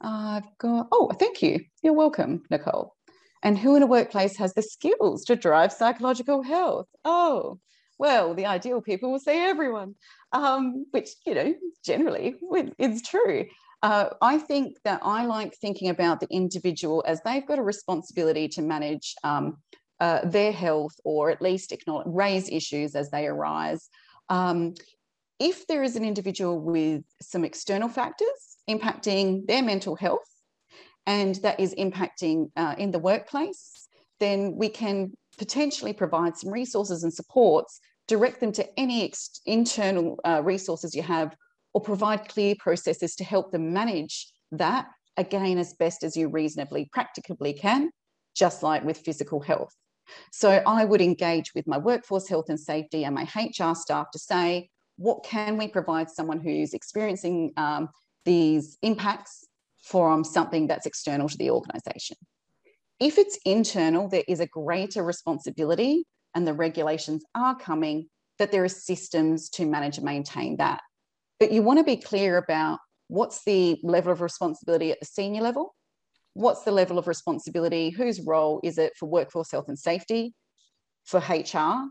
I've got, oh, thank you. You're welcome, Nicole. And who in a workplace has the skills to drive psychological health? Oh, well, the ideal people will say everyone, um, which, you know, generally is true. Uh, I think that I like thinking about the individual as they've got a responsibility to manage um, uh, their health or at least raise issues as they arise. Um, if there is an individual with some external factors impacting their mental health and that is impacting uh, in the workplace, then we can potentially provide some resources and supports, direct them to any internal uh, resources you have, or provide clear processes to help them manage that again as best as you reasonably practicably can, just like with physical health. So I would engage with my workforce health and safety and my HR staff to say, what can we provide someone who's experiencing um, these impacts from something that's external to the organisation? If it's internal, there is a greater responsibility and the regulations are coming that there are systems to manage and maintain that. But you want to be clear about what's the level of responsibility at the senior level what's the level of responsibility? Whose role is it for workforce health and safety, for HR?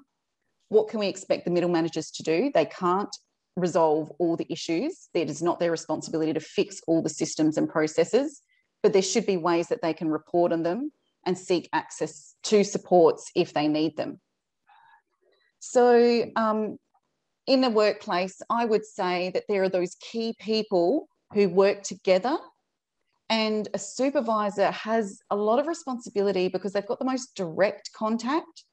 What can we expect the middle managers to do? They can't resolve all the issues. It is not their responsibility to fix all the systems and processes, but there should be ways that they can report on them and seek access to supports if they need them. So, um, in the workplace, I would say that there are those key people who work together and a supervisor has a lot of responsibility because they've got the most direct contact,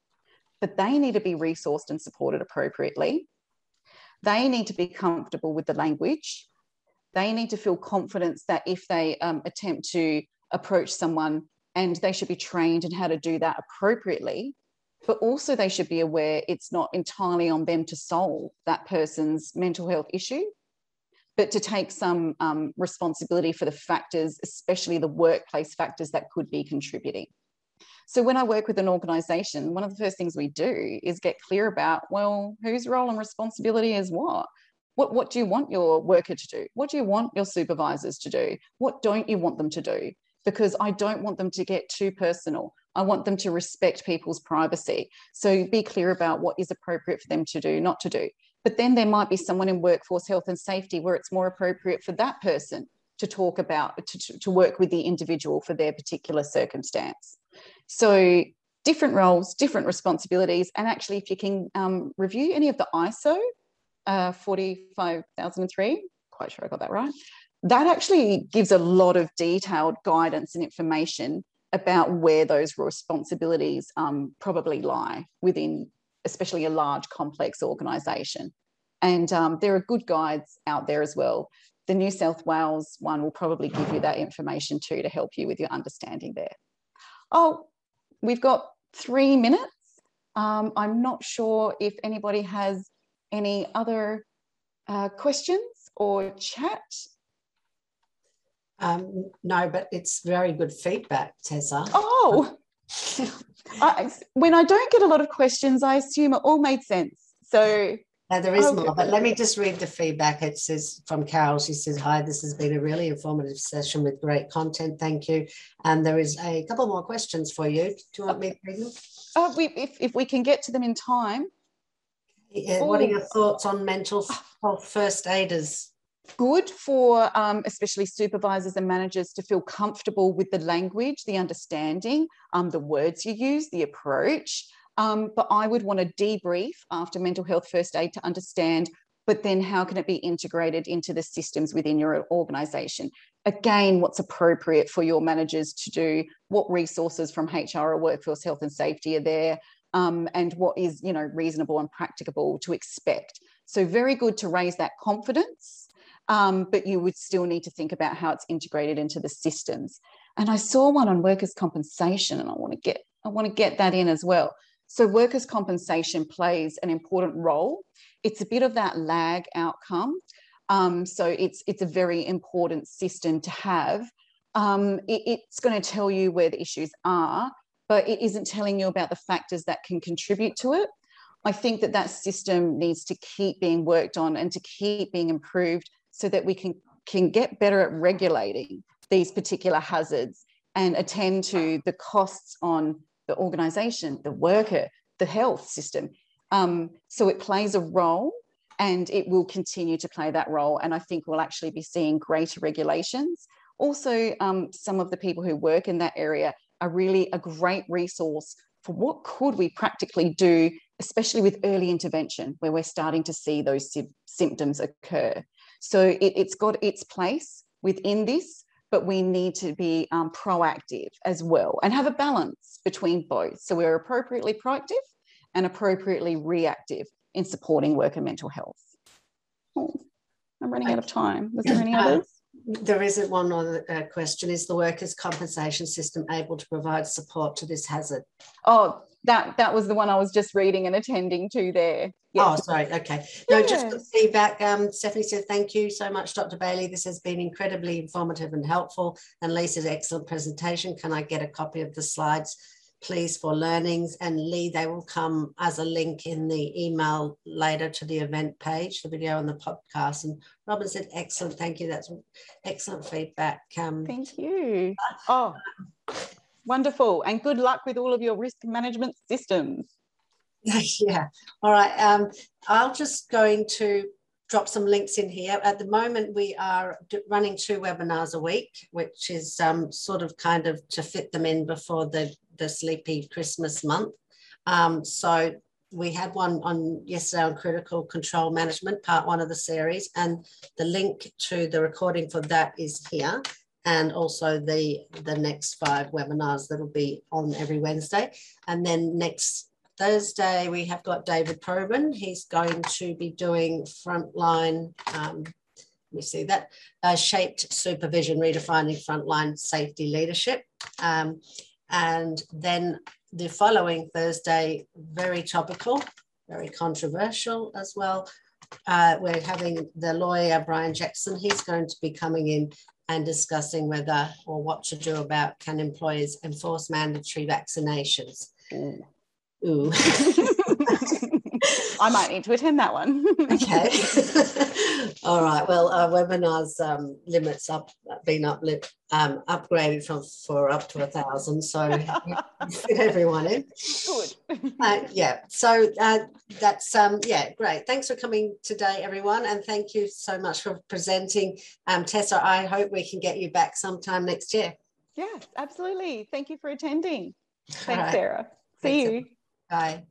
but they need to be resourced and supported appropriately. They need to be comfortable with the language. They need to feel confidence that if they um, attempt to approach someone and they should be trained in how to do that appropriately, but also they should be aware it's not entirely on them to solve that person's mental health issue but to take some um, responsibility for the factors, especially the workplace factors that could be contributing. So when I work with an organization, one of the first things we do is get clear about, well, whose role and responsibility is what? What, what do you want your worker to do? What do you want your supervisors to do? What don't you want them to do? Because I don't want them to get too personal. I want them to respect people's privacy. So be clear about what is appropriate for them to do, not to do. But then there might be someone in workforce health and safety where it's more appropriate for that person to talk about, to, to work with the individual for their particular circumstance. So different roles, different responsibilities. And actually, if you can um, review any of the ISO uh, 45003, quite sure I got that right, that actually gives a lot of detailed guidance and information about where those responsibilities um, probably lie within, especially a large complex organisation. And um, there are good guides out there as well. The New South Wales one will probably give you that information too to help you with your understanding there. Oh, we've got three minutes. Um, I'm not sure if anybody has any other uh, questions or chat. Um, no, but it's very good feedback, Tessa. Oh, I, when I don't get a lot of questions, I assume it all made sense. So now there is okay. more, but let me just read the feedback. It says from Carol. She says, "Hi, this has been a really informative session with great content. Thank you." And there is a couple more questions for you. Do you want me to read them? Uh, we, if if we can get to them in time. Yeah, what are your thoughts on mental health first aiders? Good for um, especially supervisors and managers to feel comfortable with the language, the understanding, um, the words you use, the approach. Um, but I would want to debrief after mental health first aid to understand, but then how can it be integrated into the systems within your organization? Again, what's appropriate for your managers to do, what resources from HR or workforce health and safety are there, um, and what is you know reasonable and practicable to expect. So very good to raise that confidence. Um, but you would still need to think about how it's integrated into the systems. And I saw one on workers' compensation, and I want to get I want to get that in as well. So, workers' compensation plays an important role. It's a bit of that lag outcome. Um, so, it's, it's a very important system to have. Um, it, it's going to tell you where the issues are, but it isn't telling you about the factors that can contribute to it. I think that that system needs to keep being worked on and to keep being improved so that we can, can get better at regulating these particular hazards and attend to the costs on the organization, the worker, the health system. Um, so it plays a role and it will continue to play that role. And I think we'll actually be seeing greater regulations. Also, um, some of the people who work in that area are really a great resource for what could we practically do, especially with early intervention, where we're starting to see those sy- symptoms occur. So it, it's got its place within this, but we need to be um, proactive as well and have a balance between both. So we're appropriately proactive and appropriately reactive in supporting worker mental health. Oh, I'm running out of time. Was there any uh, others? There isn't one other uh, question. Is the workers' compensation system able to provide support to this hazard? Oh, that that was the one I was just reading and attending to there. Yes. Oh, sorry. Okay. No, just feedback. Um, Stephanie said, thank you so much, Dr. Bailey. This has been incredibly informative and helpful. And Lisa's excellent presentation. Can I get a copy of the slides, please, for learnings? And Lee, they will come as a link in the email later to the event page, the video and the podcast. And Robin said, excellent. Thank you. That's excellent feedback. Um, thank you. Oh. Wonderful. And good luck with all of your risk management systems. yeah. All right. Um, I'll just going to drop some links in here. At the moment, we are running two webinars a week, which is um, sort of kind of to fit them in before the, the sleepy Christmas month. Um, so we had one on yesterday on critical control management, part one of the series, and the link to the recording for that is here and also the, the next five webinars that'll be on every Wednesday. And then next Thursday, we have got David Probin. He's going to be doing frontline, um, let me see that, uh, shaped supervision, redefining frontline safety leadership. Um, and then the following Thursday, very topical, very controversial as well. Uh, we're having the lawyer Brian Jackson. He's going to be coming in and discussing whether or what to do about can employers enforce mandatory vaccinations. Ooh. Ooh. I might need to attend that one. okay. All right. Well, our webinars um, limits up been up, um, upgraded from for up to a thousand, so fit everyone in. Good. Uh, yeah. So uh, that's um, yeah, great. Thanks for coming today, everyone, and thank you so much for presenting, um, Tessa. I hope we can get you back sometime next year. Yeah, absolutely. Thank you for attending. Thanks, right. Sarah. See Thanks, you. Bye.